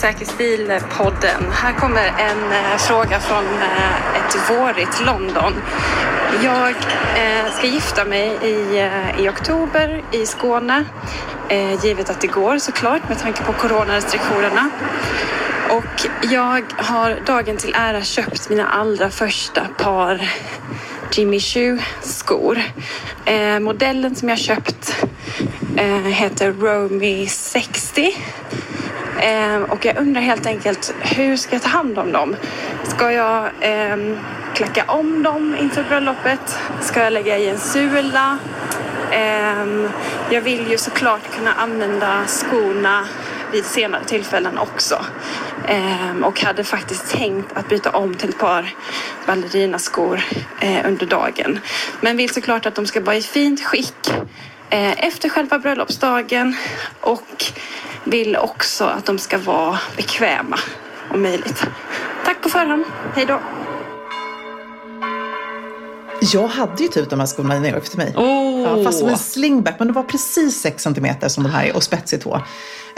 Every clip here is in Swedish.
Säker stil-podden. Här kommer en eh, fråga från eh, ett vårigt London. Jag eh, ska gifta mig i, eh, i oktober i Skåne. Eh, givet att det går såklart med tanke på coronarestriktionerna. Och jag har dagen till ära köpt mina allra första par Jimmy Choo skor. Eh, modellen som jag köpt eh, heter Romy 60. Eh, och jag undrar helt enkelt hur ska jag ta hand om dem? Ska jag eh, klacka om dem inför bröllopet? Ska jag lägga i en sula? Eh, jag vill ju såklart kunna använda skorna vid senare tillfällen också. Ehm, och hade faktiskt tänkt att byta om till ett par ballerinaskor eh, under dagen. Men vill såklart att de ska vara i fint skick efter själva bröllopsdagen och vill också att de ska vara bekväma om möjligt. Tack på förhand. Hej då! Jag hade ju typ de här skorna när jag gifte mig. Åh! Ja, fast som en slingback, men det var precis 6 centimeter som de här är och spetsig tå.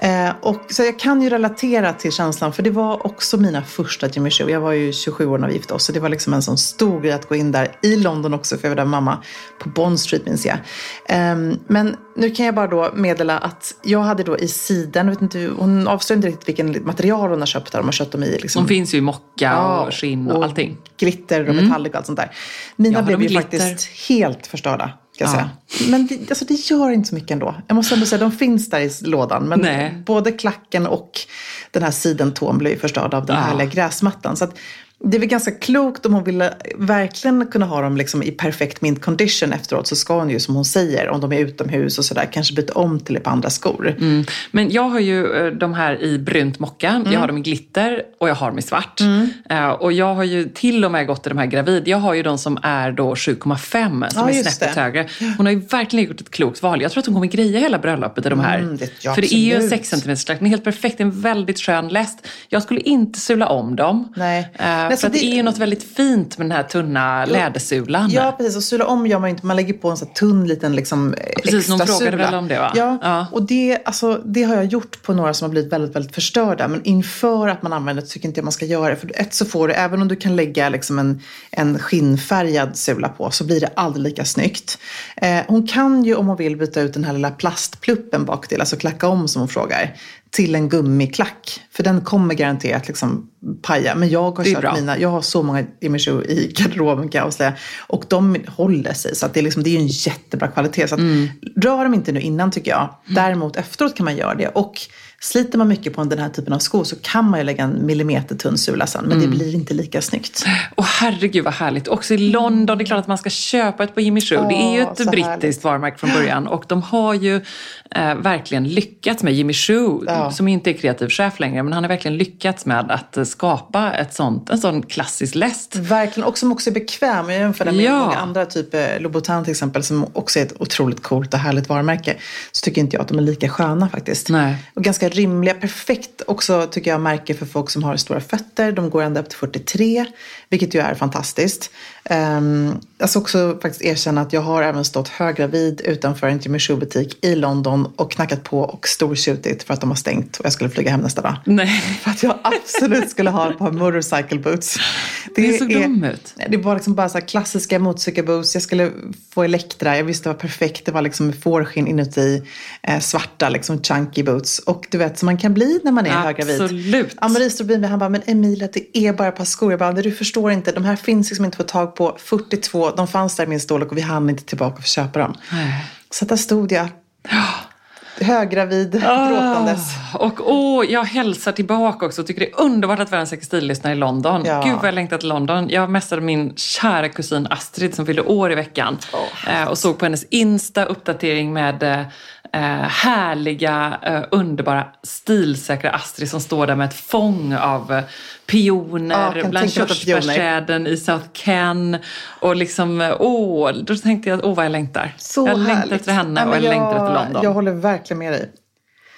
Eh, och, så jag kan ju relatera till känslan, för det var också mina första Jimmy Choo. Jag var ju 27 år när vi gifte oss, så det var liksom en sån stor grej att gå in där i London också, för jag var där med mamma på Bond Street minns jag. Eh, men nu kan jag bara då meddela att jag hade då i siden, vet inte, hon avslöjar inte riktigt vilken material hon har köpt där, de har köpt dem i. Liksom, De finns ju i mocka och skinn och, allting. glitter och metallic och allt sånt där. Mina blev ju glitter. faktiskt helt förstörda. Ska jag Ja. säga. Men det, alltså, det gör inte så mycket ändå. Jag måste ändå säga, de finns där i lådan. Men Nej. både klacken och den här sidentån blev förstörda av den Ja. härliga gräsmattan. Så att, det är väl ganska klokt om hon vill verkligen kunna ha dem liksom i perfekt mint condition efteråt så ska hon ju som hon säger, om de är utomhus och sådär, kanske byta om till ett par andra skor. Mm. Men jag har ju eh, de här i brunt mocka, jag har dem i glitter och jag har dem i svart. Eh, Och jag har ju till och med gått i de här gravid. Jag har ju de som är då 7,5 som Ja, är snäppet högre. Hon har ju verkligen gjort ett klokt val. Jag tror att hon kommer greja hela bröllopet i de här. Mm, det- ja, För det är ju en absolut. 6 cm klack. Den är helt perfekt, en väldigt skön läst. Jag skulle inte sula om dem. Nej. Eh, för att det... är ju något väldigt fint med den här tunna lädersulan. Ja, precis. Och sula om gör man inte. Man lägger på en sån här tunn liten liksom, Precis, extra någon frågade sula. väl om det va? Ja, ja. och det, alltså, det har jag gjort på några som har blivit väldigt, väldigt förstörda. Men inför att man använder det tycker inte jag man ska göra det. För ett så får du, även om du kan lägga liksom en, en skinnfärgad sula på, så blir det aldrig lika snyggt. Eh, hon kan ju om hon vill byta ut den här lilla plastpluppen bak till, alltså klacka om som hon frågar, till en gummiklack. För den kommer garanterat liksom paja. Men jag har kört mina, jag har så många Choo i garderoben kan jag avslöja. Och de håller sig. Så att det, är liksom, det är en jättebra kvalitet. Så att, Mm. rör dem inte nu innan tycker jag. Däremot efteråt kan man göra det. Och sliter man mycket på den här typen av skor så kan man ju lägga en millimeter tunn sula sen. Men Mm. det blir inte lika snyggt. Och herregud vad härligt. Också i London, det är klart att man ska köpa ett på Jimmy Choo. det är ju ett brittiskt härligt. varumärke från början. Och de har ju eh, verkligen lyckats med Jimmy Choo, Ja. som inte är kreativ chef längre. Men han har verkligen lyckats med att eh, skapa ett sånt, en sån klassisk läst. Verkligen, och som också är bekväm. Jag jämför det med Ja. många andra, typ eh, Louboutin till exempel, som också är ett otroligt coolt och härligt varumärke. Så tycker inte jag att de är lika sköna faktiskt. Nej. Och ganska rymliga, perfekt också tycker jag märke för folk som har stora fötter. De går ända upp till 43, vilket ju är fantastiskt. Um, jag ska också faktiskt erkänna att jag har även stått höggravid utanför en Jimmy Choo-butik i London och knackat på och stortjutit för att de har stängt och jag skulle flyga hem nästa dag. Nej, För att jag absolut skulle ha ett par motorcycle boots. Det ser dum ut. Det var liksom bara så klassiska motorcykelboots. Jag skulle få Elektra. Jag visste det var perfekt. Det var liksom fårskinn inuti. Eh, svarta liksom chunky boots. Och du vet som man kan bli när man är höggravid. Absolut. Ann-Marie stod bredvid mig. Han bara, men Emilia det är bara ett par skor. Jag bara, "Nej, du förstår inte. De här finns liksom inte att få tag på. 42. De fanns där i min storlek och vi hann inte tillbaka för att köpa dem. Så där stod jag. Höggravid, gråtandes. Ah, och åh, jag hälsar tillbaka också. Tycker det är underbart att vara en sextillyssnare i London. Ja. Gud vad jag längtar till London. Jag mässade min kära kusin Astrid som fyllde år i veckan. eh, och såg på hennes Insta-uppdatering med eh, eh, härliga, eh, underbara, stilsäkra Astrid som står där med ett fång av eh, pioner Ja, bland körsbärsträden i South Ken. Och liksom, eh, åh, då tänkte jag, åh vad jag längtar. Så jag längtar efter henne Nej, och men jag, längtar efter London. Jag håller verkligen med dig.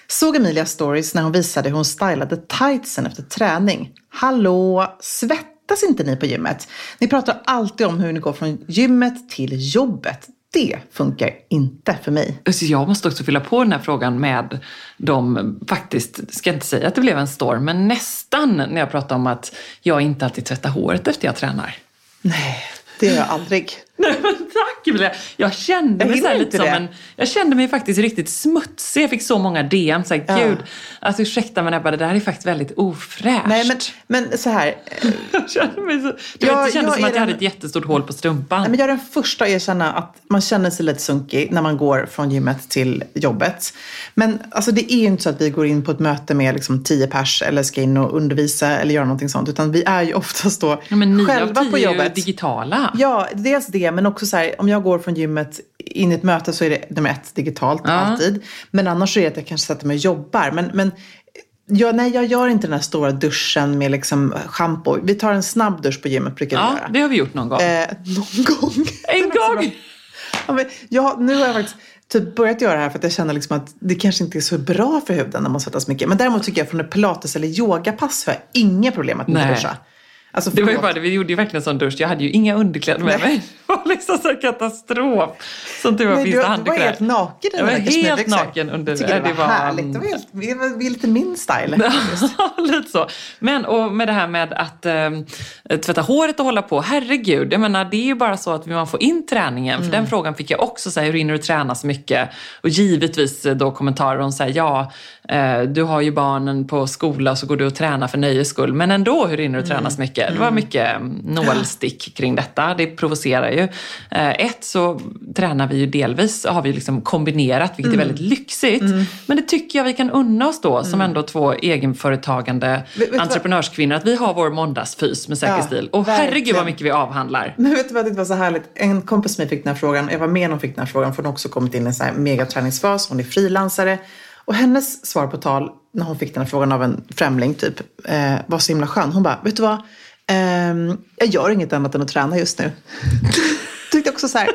Såg Emilias stories när hon visade hur hon stylade tightsen efter träning. Hallå, svettas inte ni på gymmet? Ni pratar alltid om hur ni går från gymmet till jobbet. Det funkar inte för mig. Så jag måste också fylla på den här frågan med de, faktiskt, ska jag inte säga att det blev en storm, men nästan när jag pratade om att jag inte alltid tvättar håret efter jag tränar. Nej, det gör jag aldrig. Nej men Emilia! Jag kände Jag mig så lite som det. en... Jag kände mig faktiskt riktigt smutsig. Jag fick så många DM. Så här, Ja. Gud, alltså ursäkta men Ebba, det där är faktiskt väldigt ofräscht. Nej, men, men så här. eh, jag kände mig så... Du Ja, vet, det kändes jag som är att jag hade ett jättestort hål på strumpan. Nej, men jag är den första att erkänna att man känner sig lite sunkig när man går från gymmet till jobbet. Men alltså, det är ju inte så att vi går in på ett möte med liksom, tio pers eller ska in och undervisa eller göra någonting sånt. Utan vi är ju oftast då ja, men själva på är ju jobbet. digitala. Ja, dels det, men också så här, om jag går från gymmet in i ett möte så är det nummer ett digitalt, Ja. alltid. Men annars så är det att jag kanske sätter mig och jobbar. Men, men ja, nej, jag gör inte den här stora duschen med liksom schampo. Vi tar en snabb dusch på gymmet, brukar vi Ja, göra. det har vi gjort någon gång. Eh, någon gång. en gång! Ja, men jag, nu har jag faktiskt typ börjat göra det här för att jag känner liksom att det kanske inte är så bra för huden när man svettas mycket. Men däremot tycker jag från ett pilates eller yogapass har jag inga problem att inte duscha. Alltså, Det var ju bara det, vi gjorde ju verkligen en sån dusch. Jag hade ju inga underkläder med Nej. mig. Var liksom så katastrof. Som tur var finns det du var handdukar. helt naken Jag var helt naken under- Jag det det var- härligt. Det var, helt, det var, lite min style. lite så. Men och med det här med att eh, tvätta håret och hålla på. Herregud, jag menar det är ju bara så att man får in träningen. För Mm. den frågan fick jag också, så här, hur hinner du träna så mycket? Och givetvis eh, då kommentarer om så här, ja, eh, du har ju barnen på skola och så går du och tränar för nöjes skull. Men ändå, hur hinner du träna Mm. så mycket? Det var mycket mm, nålstick kring detta. Det provocerar ju. Eh, ett så tränar vi ju delvis, har vi liksom kombinerat, vilket Mm. är väldigt lyxigt. Men det tycker jag vi kan unna oss då, som ändå två egenföretagande vet entreprenörskvinnor, att vi har vår måndagsfys med säker Ja, stil. Och herregud verkligen. vad mycket vi avhandlar. Men vet du vad det var så härligt? En kompis med fick den här frågan. Jag var med när hon fick den här frågan. För hon har också kommit in i en sån här megaträningsfas. Hon är frilansare. Och hennes svar på tal när hon fick den här frågan av en främling typ eh, var så himla skön. Hon bara, vet du vad? Ehm, jag gör inget annat än att träna just nu. Tyckte också så här.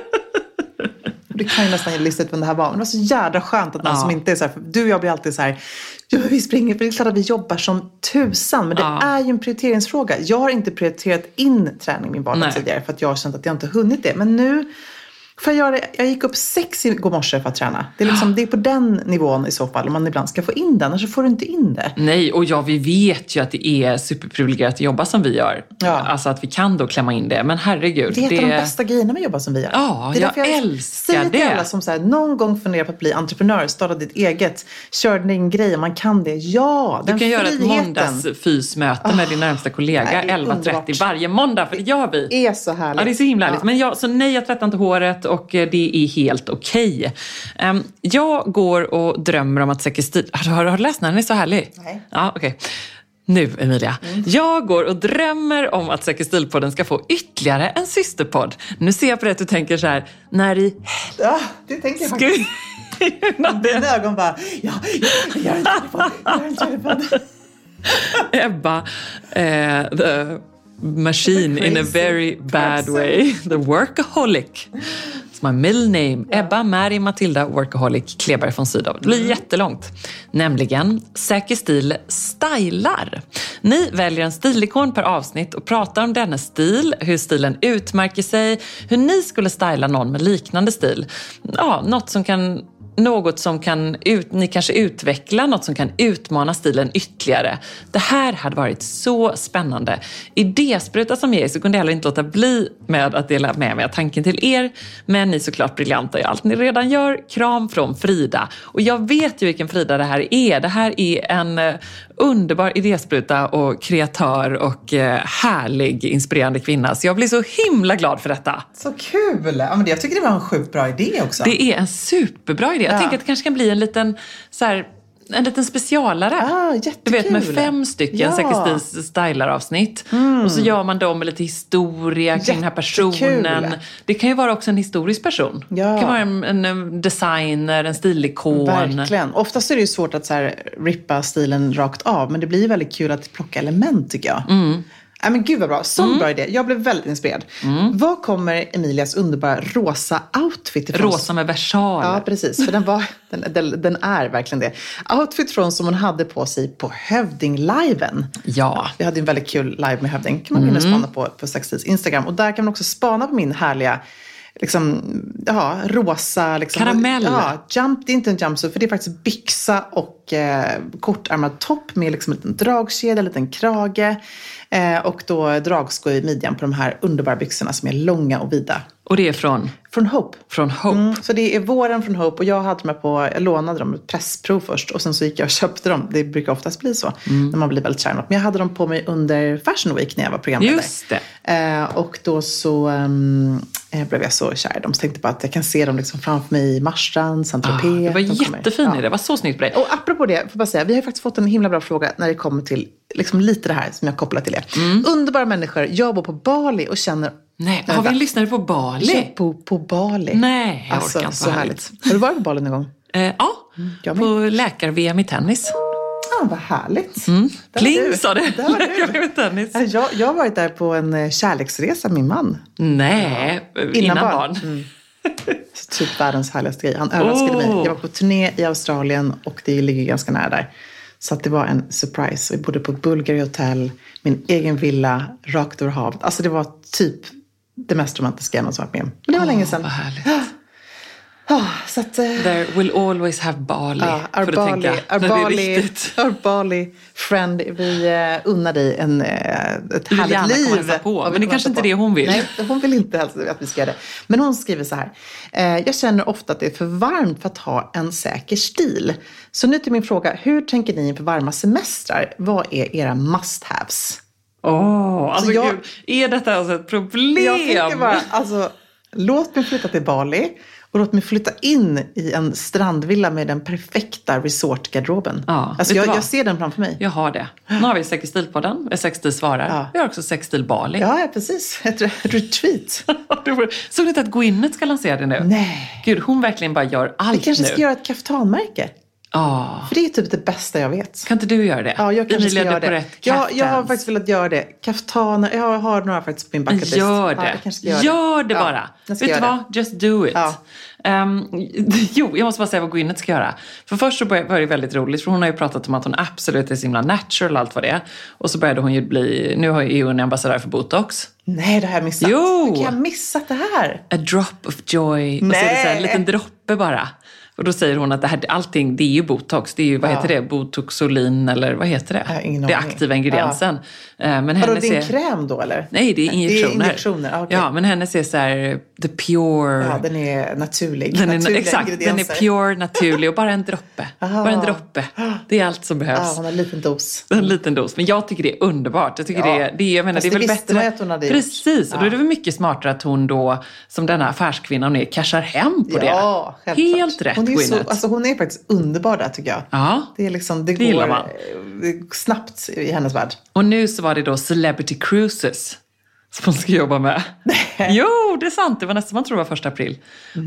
Det kan ju nästan lista ut vem det här var. Men det var så jädra skönt att någon Ja. som inte är så här. Du och jag blir alltid så här. Ja, vi springer, för det är klart att vi jobbar som tusan. Men det Ja. är ju en prioriteringsfråga. Jag har inte prioriterat in träning i min vardag tidigare för att jag har känt att jag inte hunnit det. Men nu får jag det. Jag gick upp sex igår morse för att träna. Det är, liksom, det är på den nivån i så fall, om man ibland ska få in det. Annars så får du inte in det. Nej, och ja, vi vet ju att det är superprivilegierat att jobba som vi gör. Ja. Alltså att vi kan då klämma in det. Men herregud. Det är ett av de bästa grejerna med att jobba som vi gör. Ja, det är jag därför älskar säger till det. alla som så här, någon gång funderar på att bli entreprenör, starta ditt eget, kör din grej, man kan det. Ja, Du den kan göra ett friheten måndagsfysmöte med din närmsta kollega nej, det är 11.30 underbart. varje måndag, för det gör vi. är så härligt. Ja, det är så himla härligt. Ja. Men jag, så nej, jag tvättar inte håret och eh, det är helt okej. Ehm, jag går och drömmer om att Säker stil... Har, du- har, du- läst den? Den är så härlig. Nej. Ja, okej. Nu, Emilia. Jag går och drömmer om att Säker stil-podden ska få ytterligare en systerpodd. Nu ser jag på det att du tänker så här, när i Ja, det tänker jag faktiskt. Dina ögon bara, ja, jag gör en telefon, jag gör en telefon. Ebba, eh, the machine in a very bad way. The workaholic. It's my middle name. Ebba Mary Matilda Workaholic Kleberg von Sydow. Det blir jättelångt. Nämligen Säker stil stylar. Ni väljer en stilikon per avsnitt och pratar om denna stil, hur stilen utmärker sig, hur ni skulle styla någon med liknande stil. Ja, något som kan något som kan ut, ni kanske utveckla, något som kan utmana stilen ytterligare. Det här hade varit så spännande. Idéspruta som jag är så kunde jag heller inte låta bli med att dela med mig av tanken till er. Men ni är såklart briljanta i allt ni redan gör. Kram från Frida. Och jag vet ju vilken Frida det här är. Det här är en eh, underbar idéspruta och kreatör och eh, härlig, inspirerande kvinna. Så jag blir så himla glad för detta. Så kul! Ja, men det- jag tycker det var en sjukt bra idé också. Det är en superbra idé. Jag Ja. tänker att det kanske kan bli en liten, så här, en liten specialare. Ah, du vet med jättekul. fem stycken Ja. Mm. Säker stylar-avsnitt. Och så gör man dem med lite historia kring den här personen. Jättekul. Det kan ju vara också en historisk person. Ja. Det kan vara en, en designer, en stilikon. Verkligen. Oftast är det ju svårt att så här, rippa stilen rakt av, men det blir väldigt kul att plocka element tycker jag. Mm. Nej, men gud vad bra. Sån bra idé. Jag blev väldigt inspirerad. Mm. Var kommer Emilias underbara rosa outfit ifrån? Rosa med versal. Ja, precis. För den, var, den, den, den är verkligen det. Outfit från som hon hade på sig på Hövding-liven. Ja. Vi hade en väldigt kul live med Hövding. kan man in och spana på på Sextils Instagram. Och där kan man också spana på min härliga liksom, ja, rosa... Liksom, Karamell. Ja, jump, det är inte en jumpsuit för det är faktiskt byxa och eh, kortärmad topp med liksom en liten dragkedja, en liten krage. Eh, och då dragskor i midjan på de här underbara byxorna som är långa och vida. Och det är från, Från Hope. från Hope. Mm, så det är våren från Hope och jag hade dem på, jag lånade dem ett pressprov först och sen så gick jag och köpte dem. Det brukar oftast bli så Mm. när man blir väldigt kär i. Men jag hade dem på mig under Fashion Week när jag var programledare. Just det. Eh, och då så um, blev jag så kär i dem. Så tänkte bara att jag kan se dem liksom framför mig i Marstrand, Saint-Tropez. Ah, det var jättefin ja. idé. Det var så snyggt på dig. Och apropå det, får jag bara säga, vi har ju faktiskt fått en himla bra fråga när det kommer till liksom lite det här som jag kopplar till det. Mm. Underbara människor, jag bor på Bali och känner Nej, har vi en lyssnare på Bali? jag bor på Bali. Nej, jag alltså, orkar inte. så Vad härligt. Har du varit på Bali någon gång? Eh, ja, på läkar-VM i tennis. Ja, vad härligt. Mm. Pling du. sa det. Läkar-VM i tennis. Ja, Jag, jag har varit där på en eh, kärleksresa med min man. Nej, innan, barn. Mm. Så Typ världens härligaste grej. Han överraskade mig. Oh. Jag var på turné i Australien och det ligger ganska nära där. Så att det var en surprise. Vi bodde på ett Bulgari hotell, min egen villa, rakt över havet. Alltså det var typ det mest romantiska jag någonsin varit med om. Men det var länge sedan. Vad härligt. Ah, så att, eh, There will always have Bali. Ja, our får du Bali, tänka. our är Bali, our Bali friend. Vi uh, unnar dig en, uh, ett Du härligt liv. på, men det kanske inte på. det hon vill. Nej, hon vill inte hälsa att vi ska göra det. Men hon skriver så här. Eh, jag känner ofta att det är för varmt för att ha en säker stil. Så nu till min fråga. Hur tänker ni inför varma semestrar? Vad är era must-haves? Åh, alltså jag- gud, är detta alltså ett problem? Jag tänker bara, alltså, låt mig flytta till Bali. Och låt mig flytta in i en strandvilla med den perfekta resortgarderoben. Ja, alltså, jag, du jag ser den framför mig. Jag har det. Nu har vi Säker stil-podden, vi har Sexstil svarar. Ja. Vi har också Sexstil Bali. Ja, precis. Ett re- retreat. Du Såg ni inte att Gwyneth ska lansera det nu? Nej. Gud, hon verkligen bara gör Vi allt kanske nu. ska göra ett kaftanmärke. Ja. För det är typ det bästa jag vet. Kan inte du göra det? Ja, jag kanske ska göra det. Deporette Ja, jag har faktiskt velat göra det. Kaftaner, jag har några faktiskt på min bucket list. Gör Ja, det. jag ska göra Gör det Ja, bara. jag ska Vet du vad? Just do it. Ja. Ehm, jo, jag måste bara säga vad Gwyneth ska göra. För först så var det väldigt roligt, för hon har ju pratat om att hon absolut är så himla natural och allt vad det är. Och så började hon ju bli, nu är hon ambassadör för botox. Nej, det har jag missat. Jo! Hur kan jag missat det här? A drop of joy. Och så är det så här, en Nej. liten droppe bara. Och då säger hon att det här, allting, det är ju botox. Det är ju, vad Ja. heter det? Botoxolin eller vad heter det? Har ingen det är aktiva ingrediensen. Eh, Men Vadå, det är en kräm då eller? Nej, det är injektioner. Det är injektioner, ah, okej. Ja, men hennes är så här, the pure... Ja, den är naturlig. Den är, exakt, den är pure, naturlig och bara en droppe. Aha. Bara en droppe. Det är allt som Ja, behövs. hon har en liten dos. En liten dos. Men jag tycker det är underbart. Jag tycker Ja. det, det, jag menar, Fast det är väl visste bättre. att hon hade. Precis, och då är det väl mycket smartare att hon då, som denna affärskvinna hon är, cashar hem på Ja, det. självklart. Helt rätt, hon är, så, alltså, hon är faktiskt underbar där tycker jag. Ja. Det, är liksom, det, Det gillar går man. eh, snabbt i hennes värld. Och nu så var det då Celebrity Cruises som hon ska jobba med. Jo, det är sant. Det var nästan man tror det var första april.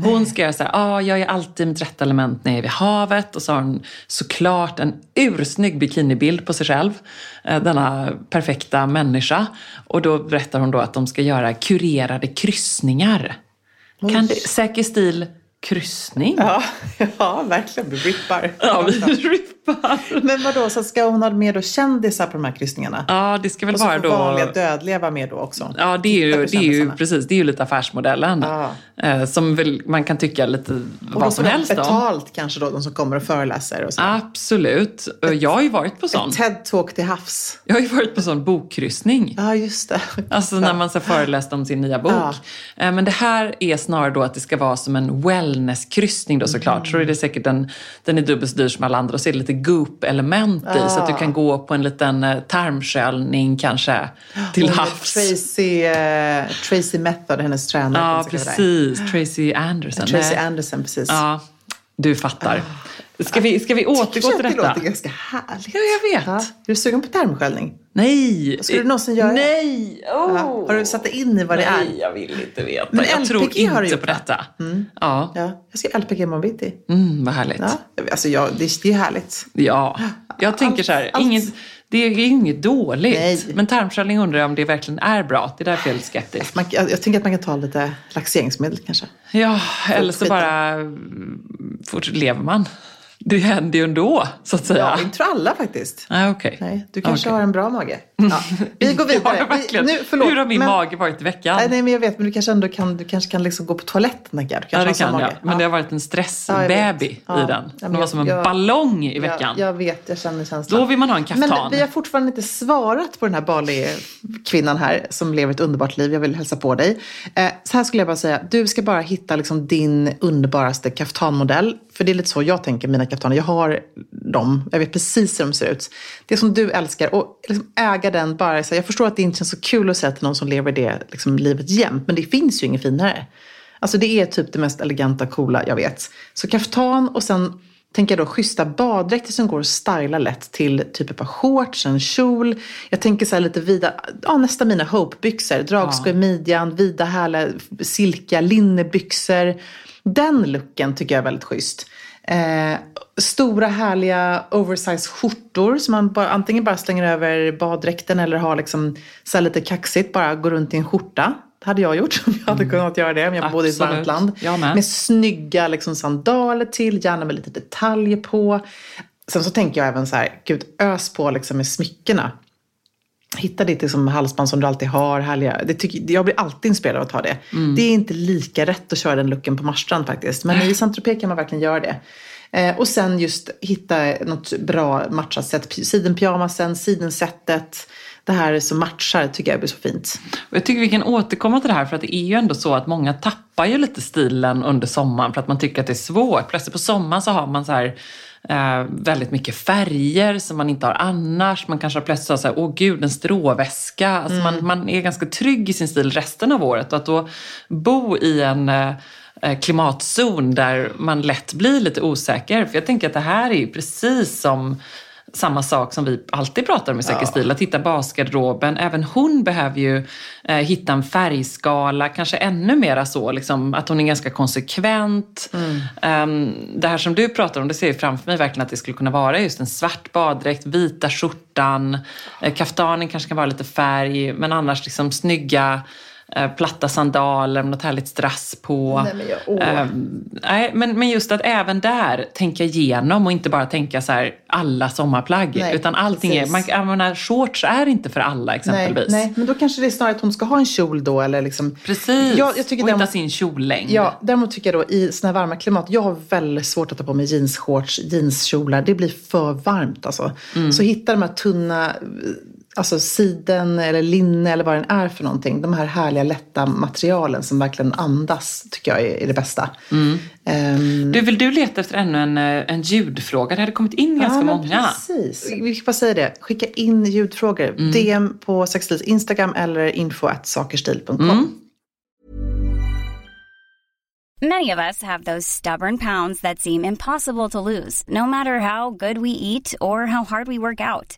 Hon ska göra så här, ah, jag är alltid mitt rätta element när jag är vid havet. Och så har hon såklart en ursnygg bikinibild på sig själv. Eh, Denna perfekta människa. Och då berättar hon då att de ska göra kurerade kryssningar. Kan det, säker stil kryssning? Ja, ja verkligen. Vi rippar. Ja, vi rippar. Men vadå, så ska hon ha med då kändisar på de här kryssningarna? Ja, det ska väl Och så vara får då... vanliga dödliga vara med då också? Ja, det är, ju, det är ju precis, det är ju lite affärsmodellen. Ja. Eh, som väl man kan tycka lite Och vad som helst om. betalt kanske då, de som kommer och föreläser och så. Absolut. Och Jag har ju varit på sån. TED-talk till havs. Jag har ju varit på sån bokkryssning. Ja, just det. Alltså när man så föreläst om sin nya bok. Ja. Eh, Men det här är snarare då att det ska vara som en wellnesskryssning då såklart. Så är det säkert en, den är dubbelt så dyr som alla andra och så är det lite goop-element i. Så att du kan gå på en liten eh, tarmsköljning kanske till havs. Tracy, eh, Tracy Method, hennes tränare. Ja, precis. Tracy Anderson. Tracy. Anderson, precis. Ja, du fattar. Ska vi, ska vi återgå till detta? Det låter ganska härligt. Ja, jag vet. Ja. Är du sugen på tarmsköljning? Nej! Ska du någonsin göra? Nej! Oh. Ja. Har du satt dig in i vad det är? Nej, jag vill inte veta. Men jag tror LPG har du inte gjort, på detta. Ja, Ja, jag ska LPG imorgon bitti. mm, vad härligt. Ja, alltså jag, det, det är härligt. Ja, jag tänker så här, allt. inget, det är inget dåligt. Nej. Men tarmsköljning undrar jag om det verkligen är bra. Det är därför jag är lite skeptisk. Man, jag, jag tänker att man kan ta lite laxeringsmedel kanske. Ja, eller så bara mm, fort lever man. Det händer ju ändå, så att säga. Ja, inte för alla faktiskt. Ah. Nej, du kanske Okej. har en bra mage. Ja. Vi går vidare. Vi, nu, förlåt, Hur har min men- mage varit i veckan? Nej, men jag vet, men du kanske ändå kan, du kanske kan liksom gå på toaletten. Du Ja, kanske det har sån kan jag. Men Ja. det har varit en Ja, stressbaby. Ja. i den. Ja, det var som en jag- ballong i veckan. Jag, jag vet, jag känner känslan. Då vill man ha en kaftan. Men vi har fortfarande inte svarat på den här Bali-kvinnan här som lever ett underbart liv. Jag vill hälsa på dig. Eh, så här skulle jag bara säga. Du ska bara hitta liksom din underbaraste kaftanmodell. För det är lite så jag tänker mina kaftaner. Jag har dem. Jag vet precis hur de ser ut. Det som du älskar. Och liksom äga den bara. Så jag förstår att det inte känns så kul att säga till någon som lever det liksom, livet jämt. Men det finns ju inget finare. Alltså det är typ det mest eleganta, coola jag vet. Så kaftan och sen tänker jag då schyssta baddräkter som går att styla lätt till typ ett par shorts, en kjol. Jag tänker så här lite vida, ja nästan mina Hope-byxor. Dragskor i midjan, vida härliga silkiga linnebyxor. Den looken tycker jag är väldigt schysst. Eh, stora härliga oversize skjortor som man bara, antingen bara slänger över baddräkten eller har liksom så lite kaxigt, bara går runt i en skjorta. Det hade jag gjort om jag hade kunnat göra det om jag bodde i ett Mm. Varmt land. Med. Med snygga liksom, sandaler till, gärna med lite detaljer på. Sen så tänker jag även så här, gud ös på liksom med smyckena. Hitta ditt liksom, halsband som du alltid har. Härliga. Det tycker, jag blir alltid inspirerad av att ha det. Mm. Det är inte lika rätt att köra den looken på Marstrand faktiskt. Men i Saint-Tropez kan man verkligen göra det. Eh, och sen just hitta något bra matchat sätt. Sidenpyjamasen, sidensättet. Det här som matchar tycker jag blir så fint. Och jag tycker vi kan återkomma till det här för att det är ju ändå så att många tappar ju lite stilen under sommaren för att man tycker att det är svårt. Plötsligt på sommaren så har man så här eh, väldigt mycket färger som man inte har annars. Man kanske har plötsligt så här, åh gud, en stråväska. Alltså man, man är ganska trygg i sin stil resten av året och att då bo i en eh, eh, klimatzon där man lätt blir lite osäker. För jag tänker att det här är ju precis som samma sak som vi alltid pratar om i Säker stil, att hitta basgarderoben. Även hon behöver ju eh, hitta en färgskala, kanske ännu mera så, liksom, att hon är ganska konsekvent. Ehm, det här som du pratar om, det ser jag framför mig verkligen att det skulle kunna vara just en svart baddräkt, vita skjortan, eh, kaftanen kanske kan vara lite färg, men annars liksom snygga platta sandaler med något härligt strass på. Nej, men jag-. Eh, nej, men, men just att även där tänka igenom och inte bara tänka så här alla sommarplagg. Nej, utan allting är, precis. man, jag menar, shorts är inte för alla Nej, exempelvis. nej, men då kanske det är snarare att hon ska ha en kjol då eller liksom. Prelängd. Jag, jag tycker och inte däremot- ha sin kjollängd. Ja, däremot tycker jag då i såna här varma klimat, jag har väldigt svårt att ta på mig jeansshorts, jeanskjolar. Det blir för varmt alltså. Mm. Så hitta de här tunna, eh, alltså siden eller linne eller vad den är för någonting. De här härliga lätta materialen som verkligen andas tycker jag är, är det bästa. Mm. Ehm, Du, vill du leta efter ännu en, eh, en ljudfråga? Det hade kommit in ganska ja, många. Precis. Vi ska bara säga det. Skicka in ljudfrågor. Mm. DM på Sexstils Instagram eller info sakerstil.com. Mm. Many of us have those stubborn pounds that seem impossible to lose, no matter how good we eat or how hard we work out.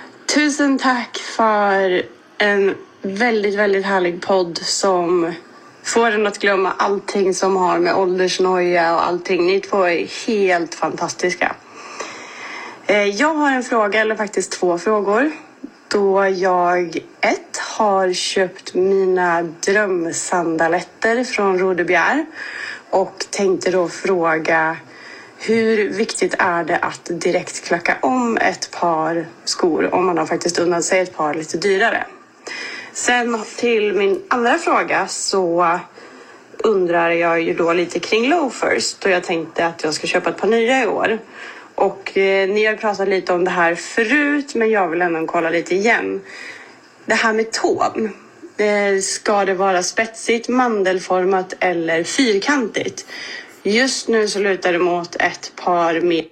Tusen tack för en väldigt, väldigt härlig podd som får en att glömma allting som har med åldersnoja och allting. Ni två är helt fantastiska. Eh, jag har en fråga, eller faktiskt två frågor. Då jag ett har köpt mina drömsandaletter från Rodebjer och tänkte då fråga hur viktigt är det att direkt klacka om ett par skor om man har faktiskt unnat sig ett par lite dyrare? Sen till min andra fråga så undrar jag ju då lite kring loafers då jag tänkte att jag ska köpa ett par nya i år. Och eh, ni har pratat lite om det här förut men jag vill ändå kolla lite igen. Det här med tån. Eh, ska det vara spetsigt, mandelformat eller fyrkantigt? Just nu så lutar det mot ett par med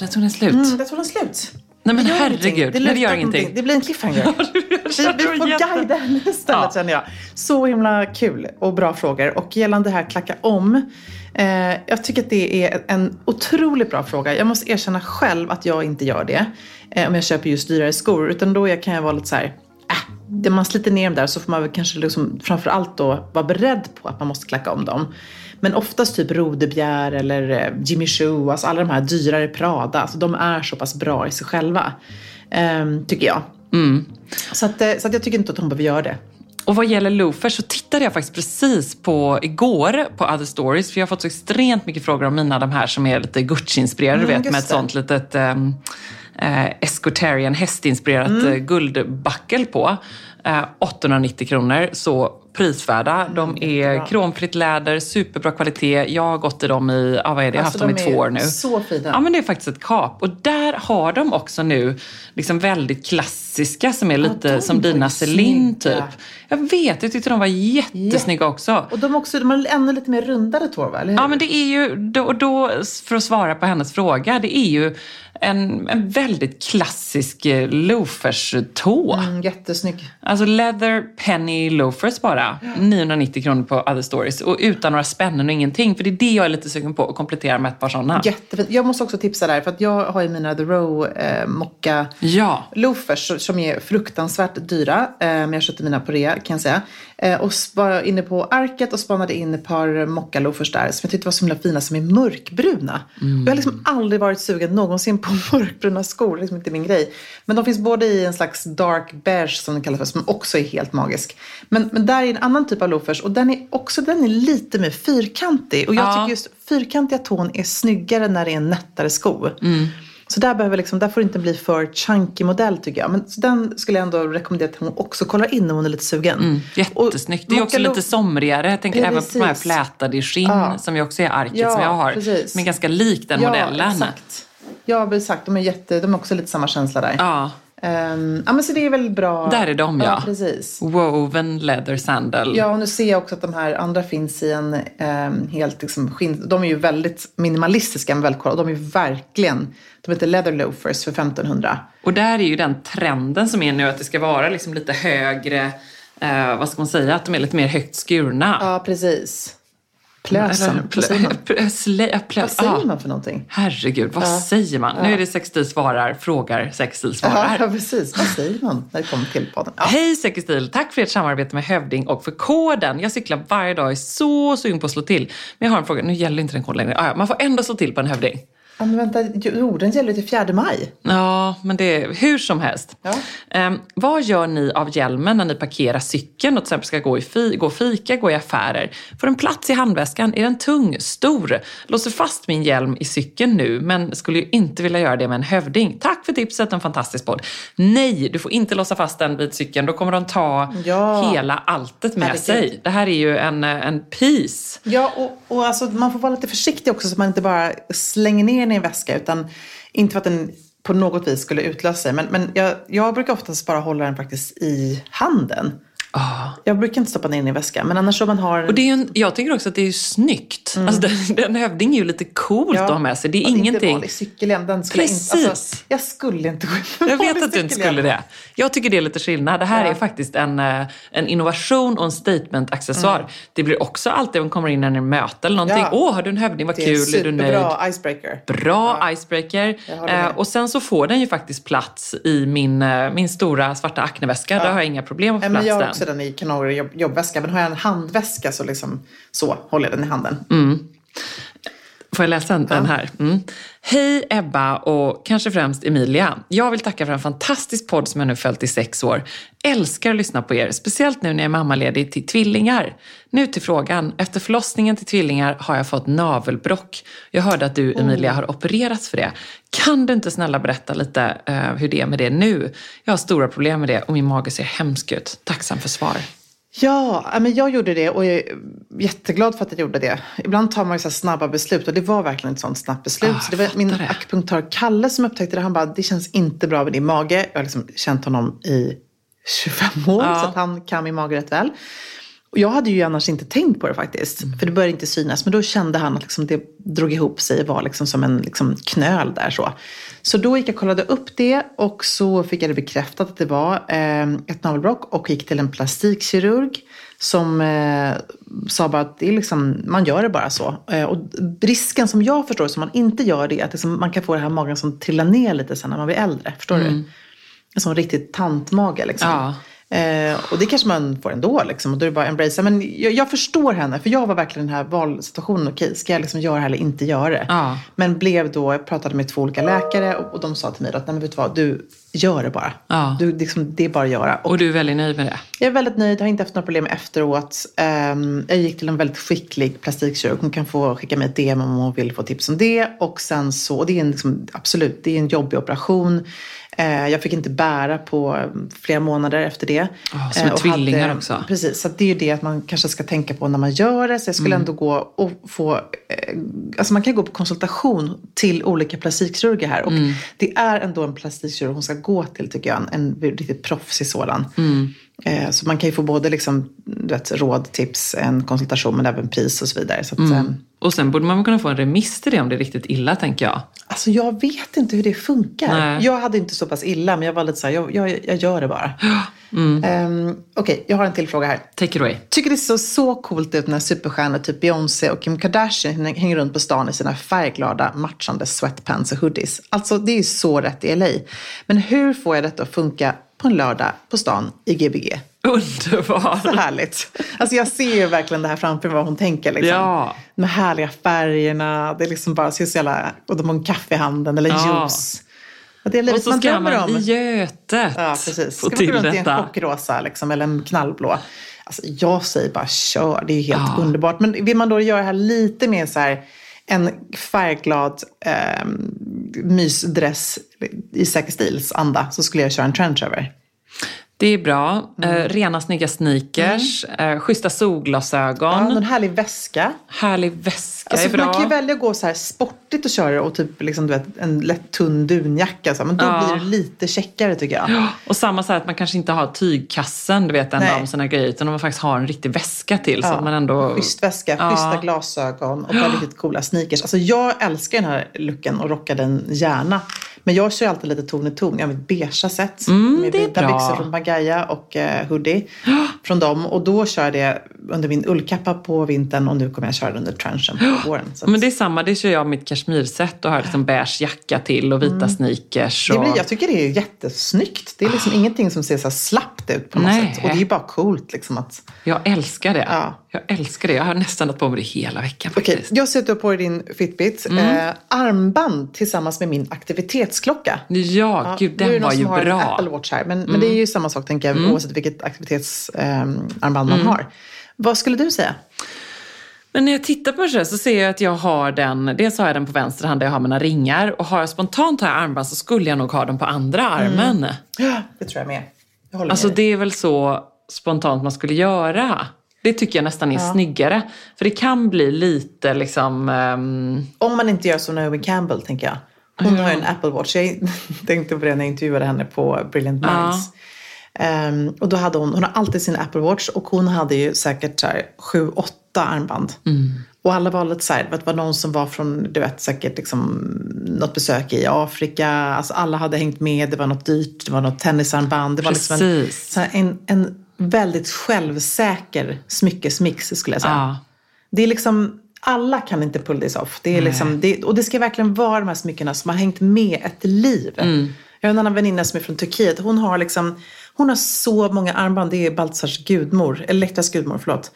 Jag tror den slut. Mm, jag tror den slut. Nej men herregud, det, det gör någonting. ingenting. Det blir en cliffhanger. vi, vi får guida henne istället Ja. känner jag. Så himla kul och bra frågor. Och gällande det här klacka om. Eh, jag tycker att det är en otroligt bra fråga. Jag måste erkänna själv att jag inte gör det. Eh, om jag köper just dyrare skor. Utan då kan jag vara lite så här. Äh, det man sliter ner dem där så får man väl kanske liksom, framförallt då vara beredd på att man måste klacka om dem. Men oftast typ Rodebjer eller eh, Jimmy Choo, alltså alla de här dyrare Prada, alltså de är så pass bra i sig själva. ehm, tycker jag. Så, att, eh, så att jag tycker inte att hon behöver göra det. Och vad gäller loafers så tittade jag faktiskt precis på igår på Other Stories. För jag har fått så extremt mycket frågor om mina de här som är lite Gucci-inspirerade. Mm, vet med ett sånt litet um, eh, escortarian hästinspirerat Mm. eh, guldbackel på. Eh, 890 kronor. Så prisvärda. De är kromfritt läder, superbra kvalitet. Jag har gått i dem i, ja, vad är det, jag har Alltså, haft dem de i två är år nu. så fina. Ja, men det är faktiskt ett kap. Och där har de också nu liksom väldigt klassiska som är lite de som dina Celine typ. Jag vet, jag tyckte de var jättesnygga också. Och de, är också, de har ännu lite mer rundade tår, va? Eller hur? Ja, men det är ju, då, då, för att svara på hennes fråga, det är ju en, en väldigt klassisk eh, loafers-tå. Mm, jättesnygg. Alltså leather penny loafers bara. 990 kronor på other stories. Och utan några spännen och ingenting. För det är det jag är lite sugen på, att komplettera med ett par sådana. Jättefint. Jag måste också tipsa där, för att jag har ju mina The Row eh, mocka Ja. loafers som är fruktansvärt dyra. Eh, men jag köpte mina på rea kan jag säga. Eh, och var inne på Arket och spanade in ett par mocka loafers där som jag tyckte var så himla fina som är mörkbruna. Mm. Jag har liksom aldrig varit sugen någonsin på mörkbruna skor. Liksom inte min grej. Men de finns både i en slags dark beige som det kallas för, som också är helt magisk. Men, men där är en annan typ av loafers och den är också den är lite mer fyrkantig. Och jag Ja. tycker just fyrkantiga tån är snyggare när det är en nättare sko. Så där, behöver liksom, där får det inte bli för chunky modell tycker jag. Men så den skulle jag ändå rekommendera att hon också kollar in om hon är lite sugen. Mm, Jättesnyggt. Och Det är också lite somrigare. Jag tänker även på de här Precis. flätade i skinn Ja. som ju också är arket Ja, som jag har. precis. Är ganska lik den ja, modellen. Exakt. Ja, exakt. De är, jätte, de är också lite samma känsla där. Ja, Ehm, ja, men så det är väl bra. Där är de, ja. precis. woven leather sandal. Ja, och nu ser jag också att de här andra finns i en ehm, helt liksom, skinn. De är ju väldigt minimalistiska men väldigt de är ju verkligen, de heter leather loafers för 1500. Och där är ju den trenden som är nu att det ska vara liksom lite högre, eh, vad ska man säga, att de är lite mer högt skurna. Ja, precis. Plösen. Plö- ja, plö- Vad säger ja. man för någonting? Herregud, vad säger man? Nu är det Sextil svarar, frågar Sextil svarar. Ja, precis. Vad säger man när det kommer till podden? Ja. Hej Sextil! Tack för ert samarbete med Hövding och för koden. Jag cyklar varje dag och är så sugen på att slå till. Men jag har en fråga, nu gäller inte den koden längre. Ah, ja, man får ändå slå till på en Hövding. Ja, men vänta, jo, den gäller till 4 maj. Ja, men det är hur som helst. Ja. Ehm, vad gör ni av hjälmen när ni parkerar cykeln och till exempel ska gå, i fi, gå fika, gå i affärer? Får den plats i handväskan? Är den tung? Stor? Låser fast min hjälm i cykeln nu, men skulle ju inte vilja göra det med en hövding. Tack för tipset, en fantastisk podd. Nej, du får inte låsa fast den vid cykeln. Då kommer de ta Ja. hela alltet med Herregud. sig. Det här är ju en, en piece. Ja, och, och alltså, man får vara lite försiktig också så att man inte bara slänger ner den i en väska. Utan, inte för att den på något vis skulle utlösa sig. Men, men jag, jag brukar oftast bara hålla den faktiskt i handen. Ah. Jag brukar inte stoppa ner den i en väska. Men annars om man har... Och det är en, jag tycker också att det är snyggt. Alltså, den, den hövding är ju lite coolt att ha med sig. Det är och Inte ingenting... vanlig cykelhjälm. Den skulle jag inte, Precis. alltså, jag skulle inte gå in Jag vet att du inte skulle det. Jag tycker det är lite skillnad. Det här Ja. är faktiskt en, eh, en innovation och en statement-accessoar. Det blir också alltid om man kommer in i en möte eller någonting. Mm. Ja. Åh, har du en hövding? Vad Det är kul, är du nöjd? superbra icebreaker. Bra icebreaker. jag håller med. Eh, och sen så får den ju faktiskt plats i min, eh, min stora svarta Acne-väska. Där har jag inga problem att få plats den den i kanorer jobb, jobbväska. Men har jag en handväska så, liksom, så håller jag den i handen. Mm. Får jag läsa den här? Mm. Hej Ebba och kanske främst Emilia. Jag vill tacka för en fantastisk podd som jag nu följt i sex år. Älskar att lyssna på er, speciellt nu när jag är mammaledig till tvillingar. Nu till frågan. Efter förlossningen till tvillingar har jag fått navelbrock. Jag hörde att du Emilia har opererats för det. Kan du inte snälla berätta lite eh, hur det är med det nu? Jag har stora problem med det och min mage ser hemsk ut. Tacksam för svar. Ja, men jag gjorde det och jag är jätteglad för att jag gjorde det. Ibland tar man ju så snabba beslut och det var verkligen ett sånt snabbt beslut. Ah, så det var min det. akupunktör Kalle som upptäckte det. Han bara, det känns inte bra med din mage. Jag har liksom känt honom i 25 år Ja. så att han kan min mage rätt väl. Och jag hade ju annars inte tänkt på det faktiskt. För det började inte synas. Men då kände han att liksom det drog ihop sig och var liksom som en liksom knöl där så. Så då gick jag och kollade upp det och så fick jag det bekräftat att det var eh, ett navelbråck och gick till en plastikkirurg som eh, sa bara att det är liksom, man gör det bara så. Eh, och risken som jag förstår som man inte gör det är att liksom, man kan få det här magen som trillar ner lite sen när man blir äldre. Förstår du? En sån riktigt tantmage liksom. Ja. Eh, och det kanske man får ändå liksom. Och då är det bara embracea. Men jag, jag förstår henne. För jag var verkligen i den här valsituationen. Okej, ska jag liksom göra det här eller inte göra det? Ja. Men blev då, jag pratade med två olika läkare. Och, och de sa till mig att, nej men vet du vad, du gör det bara. Ja. Du, liksom, det är bara att göra. Och Och du är väldigt nöjd med det? jag är väldigt nöjd, har inte haft några problem efteråt. Ehm, jag gick till en väldigt skicklig plastikkirurg. Hon kan få skicka mig ett DM om hon vill få tips om det. Och sen så, och det är en, liksom, absolut, det är en jobbig operation. Eh, jag fick inte bära på flera månader efter det. Ja, som är och tvillingar också. Precis, så det är ju det att man kanske ska tänka på när man gör det. Så jag skulle Mm. ändå gå och få, eh, alltså man kan gå på konsultation till olika plastikkirurger här. Och Mm. det är ändå en plastikkirurg hon ska gå till tycker jag, en, en riktigt proffsig sådan. Mm. Eh, så man kan ju få både liksom, vet, råd, tips, en konsultation men även pris och så vidare. Så att, Mm. Och sen borde man kunna få en remiss till det om det är riktigt illa, tänker jag. Alltså jag vet inte hur det funkar. Nej. Jag hade inte så pass illa, men jag var lite så här, jag, jag, jag gör det bara. Mm. Ehm, Okej, jag har en till fråga här. Take it away. Tycker det ser så coolt ut när superstjärnor typ Beyoncé och Kim Kardashian hänger runt på stan i sina färgglada matchande sweatpants och hoodies. Alltså det är ju så rätt i LA. Men hur får jag detta att funka på en lördag på stan i Gbg? Underbar! Så härligt. Alltså jag ser ju verkligen det här framför mig, vad hon tänker. Liksom. Ja. De här härliga färgerna, det är liksom bara ser så jävla... Och de har en kaffe i handen eller Ja. juice. Och det är Och så man ska man om. i Götet Ja, precis. få Ska man till gå runt i en chockrosa liksom, eller en knallblå? Alltså, jag säger bara kör, det är ju helt Ja. underbart. Men vill man då göra det här lite mer så här, en färgglad eh, mysdress i säker stils anda så skulle jag köra en trench över. Det är bra. Mm. Eh, rena snygga sneakers, eh, schyssta solglasögon, Ja, någon härlig väska. härlig väska Alltså, är bra. man kan ju välja att gå så här sportigt och köra och typ liksom, du vet, en lätt tunn dunjacka. Så, men då Ja. blir det lite checkare tycker jag. Och samma så här att man kanske inte har tygkassen, du vet, en med sina grejer, utan man faktiskt har en riktig väska till. Så att man ändå... Schysst väska, Ja. schyssta glasögon och riktigt coola sneakers. Alltså jag älskar den här looken och rockar den gärna. Men jag kör alltid lite ton i ton. Jag har mitt beigea set Mm, med vita byxor från Magaia och eh, hoodie från dem. Och då kör jag det under min ullkappa på vintern och nu kommer jag köra det under trenchen på våren. Att Men det är samma, det kör jag mitt kashmirset och har liksom beige jacka till och vita sneakers. Och... Mm. det blir, jag tycker det är jättesnyggt. Det är liksom ingenting som ser så här slappt ut på något Nej. sätt. Och det är bara coolt liksom att... Jag älskar det. Ja. Jag älskar det. Jag har nästan haft på mig det hela veckan faktiskt. jag sätter på dig din Fitbit. Mm. Eh, armband tillsammans med min aktivitetsklocka. Ja, gud nu är det den någon var ju som har bra. Mm. Apple Watch här. Men, men det är ju samma sak tänker jag, oavsett vilket aktivitetsarmband Mm. man har. Vad skulle du säga? Men när jag tittar på det så, ser jag att jag har den, dels har jag den på vänster hand där jag har mina ringar och har jag spontant har jag armband så skulle jag nog ha den på andra armen. Ja, det tror jag med. Alltså det är väl så spontant man skulle göra. Det tycker jag nästan är snyggare. För det kan bli lite liksom... ehm, Om man inte gör som Naomi Campbell, tänker jag. Hon har ju en Apple Watch. Jag tänkte på det när jag intervjuade henne på Brilliant Minds. Ehm, och då hade hon, hon har alltid sin Apple Watch och hon hade ju säkert så här, sju, åtta armband. Och alla var lite så här, det var någon som var från, du vet säkert liksom något besök i Afrika. Alltså alla hade hängt med, det var något dyrt, det var något tennisarmband. Det var liksom en, en, en väldigt självsäker smyckesmix skulle jag säga. ja. Det är liksom, alla kan inte pull this off. Det är liksom, det, och det ska verkligen vara de här smyckena som har hängt med ett liv. Jag har en annan väninna som är från Turkiet. Hon har liksom, hon har så många armband. Det är Baltzars gudmor, Elektras gudmor, förlåt.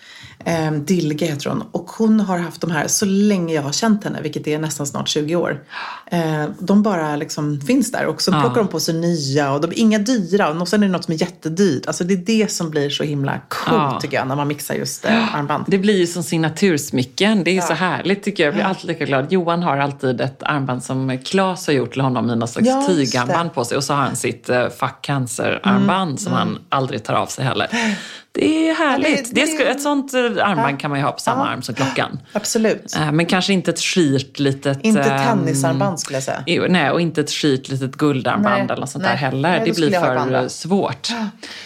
Eh, Dilge heter hon. Och hon har haft de här så länge jag har känt henne, vilket är nästan snart 20 år. Eh, de bara liksom finns där och så plockar de på sig nya och de är inga dyra. Och sen är det något som är jättedyrt. Alltså det är det som blir så himla coolt Ja. tycker jag, när man mixar just eh, armband. Det blir ju som signatursmycken. Det är så härligt tycker jag. Jag blir alltid lika glad. Johan har alltid ett armband som Claes har gjort till honom i någon slags Ja, tygarmband på sig. Och så har han sitt uh, fuck cancer-armband som han aldrig tar av sig heller. Det är härligt. Ja, det- det, det- ett sånt eh, armband kan man ju ha på samma arm som klockan. Absolut. Eh, Men kanske inte ett skirt litet... Inte ehm, tennisarmband skulle jag säga. Nej, och inte ett skirt litet guldarmband Nej, eller något sånt nej. där heller. Nej, det blir för eh, svårt.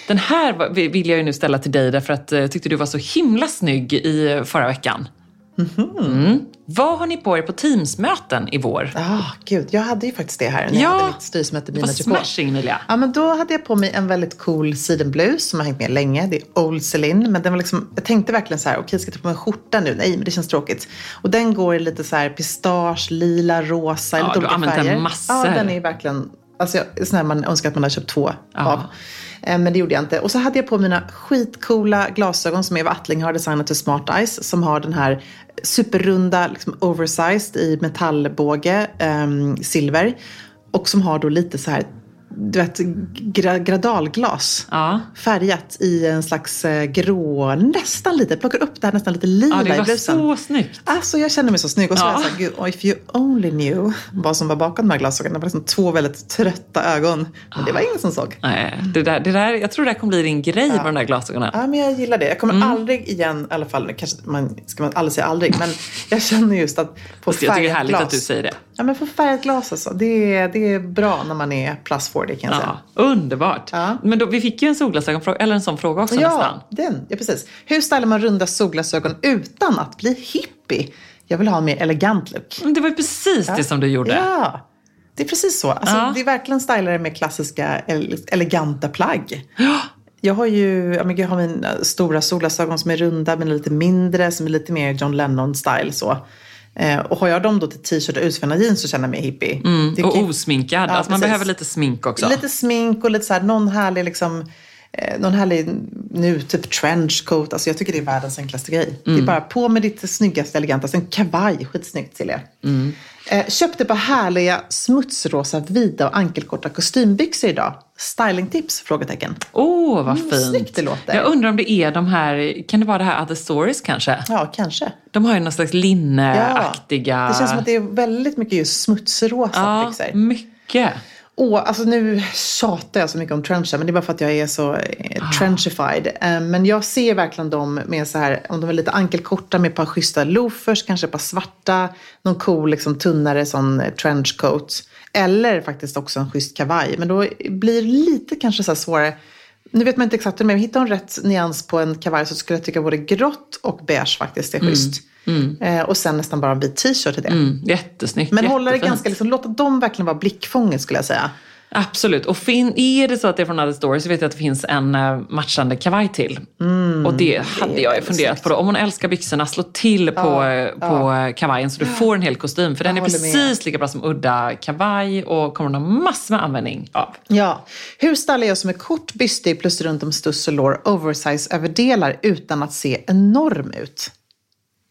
Den här vill jag ju nu ställa till dig därför att eh, jag tyckte du var så himla snygg i eh, förra veckan. Mm. Vad har ni på er på Teamsmöten i vår? Ah, gud, jag hade ju faktiskt det här när jag hade mitt styrelsemöte det Mina smashing Emilia. Ja, men då hade jag på mig en väldigt cool sidenblus som har hängt med länge. Det är Old Celine. Men den var liksom, jag tänkte verkligen så här, okej, ska jag ta på mig en skjorta nu? Nej, men det känns tråkigt. Och den går i lite så här pistage, lila, rosa, Ja, lite du olika har använt den färger. massor. Ja, den är verkligen, alltså jag, sån här man önskar att man hade köpt två Ja. av. Eh, men det gjorde jag inte. Och så hade jag på mina skitcoola glasögon som Eva Attling har designat till Smart Eyes. Som har den här superrunda, liksom oversized i metallbåge, ehm, silver. Och som har då lite så här du vet, gra, gradalglas. Ja. Färgat i en slags eh, grå, nästan lite, plockar upp det här nästan lite lila Ja, det i var så snyggt. Alltså jag kände mig så snygg och så Ja. var jag så här, gud, oh, if you only knew vad som var bakom de här glasögonen. Det var liksom två väldigt trötta ögon. Men det var ingen som såg. Nej, det där, det där, jag tror det här kommer bli din grej med de där glasögonen. Ja, men jag gillar det. Jag kommer Mm. aldrig igen, i alla fall, kanske man ska man aldrig säga aldrig, men jag känner just att på Jag tycker det är färgat härligt glas. att du säger det. Ja, men på färgat glas alltså. Det är, det är bra när man är plus 40 kan jag säga. Ja, underbart. Ja. Men då, vi fick ju en solglasögonfråga, eller en sån fråga också nästan. Ja, den. Ja, precis. Hur stylar man runda solglasögon utan att bli hippie? Jag vill ha en mer elegant look. Men det var ju precis det som du gjorde. Ja, det är precis så. Alltså, Ja. Det är verkligen stylare med klassiska ele- eleganta plagg. Jag har ju jag, har mina stora solglasögon som är runda men lite mindre, som är lite mer John Lennon-style. så. Eh, och har jag dem då till t-shirt och utsvängda jeans så känner jag mig hippie. Det Och osminkad. Ja, alltså man behöver lite smink också. Lite smink och lite så här, någon härlig liksom eh, någon härlig nu, typ trenchcoat. Alltså jag tycker det är världens enklaste grej. Det är bara på med ditt snyggaste, elegantaste. En kavaj, skitsnyggt till er. Eh, köpte på härliga smutsrosa, vida och ankelkorta kostymbyxor idag. Stylingtips? Frågetecken. Åh, vad Mm, fint. snyggt det låter. Jag undrar om det är de här, kan det vara det här Other Stories kanske? Ja, kanske. De har ju någon slags linneaktiga... Det känns som att det är väldigt mycket just smutsrosa Ja, byxor. mycket. Åh, alltså nu tjatar jag så mycket om trenchar, men det är bara för att jag är så eh, trenchified. Eh, men jag ser verkligen dem med så här, om de är lite ankelkorta med ett par schyssta loafers, kanske ett par svarta, någon cool liksom tunnare sån trenchcoat. Eller faktiskt också en schysst kavaj. Men då blir det lite kanske så svårare. Nu vet man inte exakt hur men hittar hon rätt nyans på en kavaj så skulle jag tycka både grått och beige faktiskt är schysst. Eh, och sen nästan bara en vit t-shirt till det. Mm, jättesnyggt. Men hålla det ganska, liksom, låta dem verkligen vara blickfånget skulle jag säga. Absolut. Och fin- är det så att det är från Other Stories så vet jag att det finns en eh, matchande kavaj till. och det hade jag ju väldigt funderat på. Då. Om hon älskar byxorna, slå till på, eh, på eh, kavajen så du får en hel kostym. För den är håller med. precis lika bra som udda kavaj och kommer hon ha massor med användning av. Ja. Hur stylar jag som är kort, bystig plus runt om stuss och lår oversize överdelar utan att se enorm ut?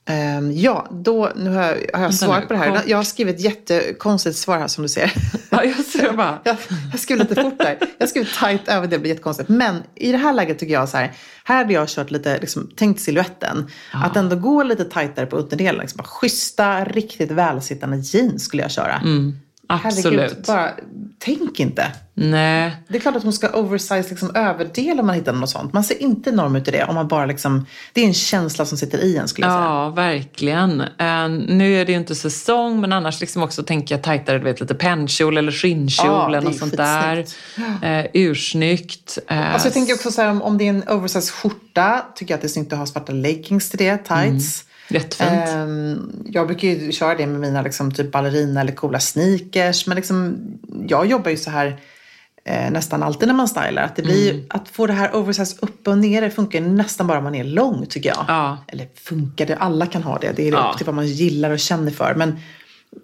Ehm, ja, då, nu har jag, har jag svarat på det här. kort. Jag har skrivit ett jättekonstigt svar här som du ser. Ja, jag ser bara. jag, jag skrev lite fort där. Jag skrev tight över, det blir jättekonstigt. Men i det här läget tycker jag så här, här hade jag kört lite, liksom, tänkt siluetten. Att ändå gå lite tightare på underdelen. Liksom, bara schyssta, riktigt välsittande jeans skulle jag köra. Herregud, Absolut. bara tänk inte. Nej. Det är klart att hon ska oversize liksom överdel om man hittar något sånt. Man ser inte enorm ut i det om man bara liksom, det är en känsla som sitter i en skulle jag säga. Ja, verkligen. Eh, nu är det ju inte säsong, men annars liksom också tänker jag tajtare, du vet lite pennkjol eller skinnkjol Ja, eller något sånt där. Eh, ursnyggt. Eh, Alltså jag tänker också så här, om, om det är en oversize skjorta, tycker jag att det är snyggt att ha svarta leggings till det, tights. Jättefint. Ehm, jag brukar ju köra det med mina liksom, typ ballerina eller coola sneakers. Men liksom, jag jobbar ju så här eh, nästan alltid när man stylar. Att, det blir, Mm. att få det här oversize upp och ner, det funkar nästan bara om man är lång tycker jag. Ja. Eller funkar det, alla kan ha det. Det är Ja. upp till vad man gillar och känner för. Men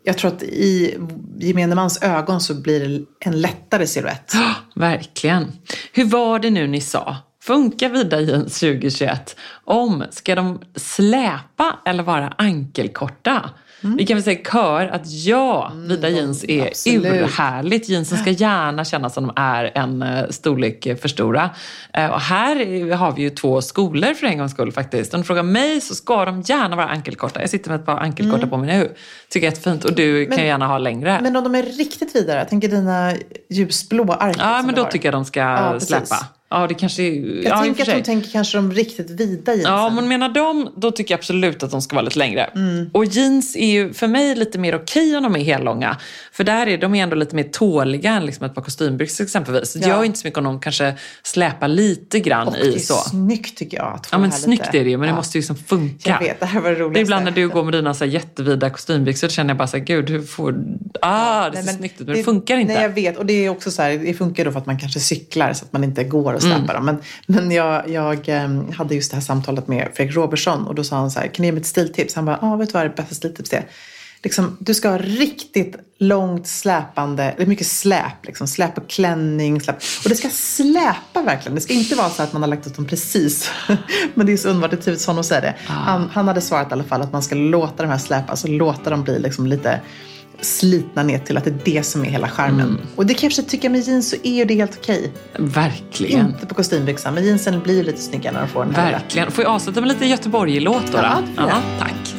jag tror att i gemene mans ögon så blir det en lättare silhuett. Ja, verkligen. Hur var det nu ni sa? Funkar vida jeans 2021? Om, ska de släpa eller vara ankelkorta? Vi kan väl säga kör att ja, vida jeans är absolut. urhärligt. Jeansen ska gärna kännas som de är en eh, storlek för stora. Eh, Och här har vi ju två skolor för en gångs skull faktiskt. Om du frågar mig så ska de gärna vara ankelkorta. Jag sitter med ett par ankelkorta på mig nu. Tycker jag är jättefint. Och du kan Men- gärna ha längre. Men om de är riktigt vidare, jag tänker dina ljusblå ark. ja, men då tycker jag de ska Ja, precis. släppa. Ja, det kanske är... Jag ja, tänker att de tänker kanske de riktigt vida jeansen. Ja, om man menar dem, då tycker jag absolut att de ska vara lite längre. Mm. Och jeans är ju för mig lite mer okej om de är hellånga. För där är de är ändå lite mer tåliga än liksom ett par kostymbyxor exempelvis. Det Ja. gör inte så mycket om de kanske släpar lite grann och det i är så. snyggt tycker jag. Att få Ja men det snyggt lite. är det ju, men det Ja. måste ju liksom funka. Jag vet, det här var det Det är roligaste. ibland när du går med dina så här jättevida kostymbyxor känner jag bara så här, gud hur får... Ah, det ser Nej, men snyggt ut men det, funkar inte. Nej, jag vet. Och det är också så här, det funkar då för att man kanske cyklar så att man inte går och släpar Mm. dem. Men, men jag, jag em, hade just det här samtalet med Fredrik Robertsson och då sa han så här, kan du ge mig ett stiltips? Han bara, ja, vet du vad det bästa stiltips är? Liksom, du ska ha riktigt långt släpande, det är mycket släp, liksom, släp och klänning. Släp. Och det ska släpa verkligen. Det ska inte vara så att man har lagt ut dem precis. Men det är så underbart, det är Turesson att säga det. Ah. Han, han hade svarat i alla fall att man ska låta de här släpa, alltså låta dem bli liksom lite slitna ner till att det är det som är hela charmen. Mm. Och det kan jag tycka med jeans så är ju det helt okej. Verkligen. Inte på kostymbyxan, men jeansen blir lite snyggare när de får den här. Verkligen. Får jag avsluta med lite Göteborg-låt då? Ja, då? ja, tack.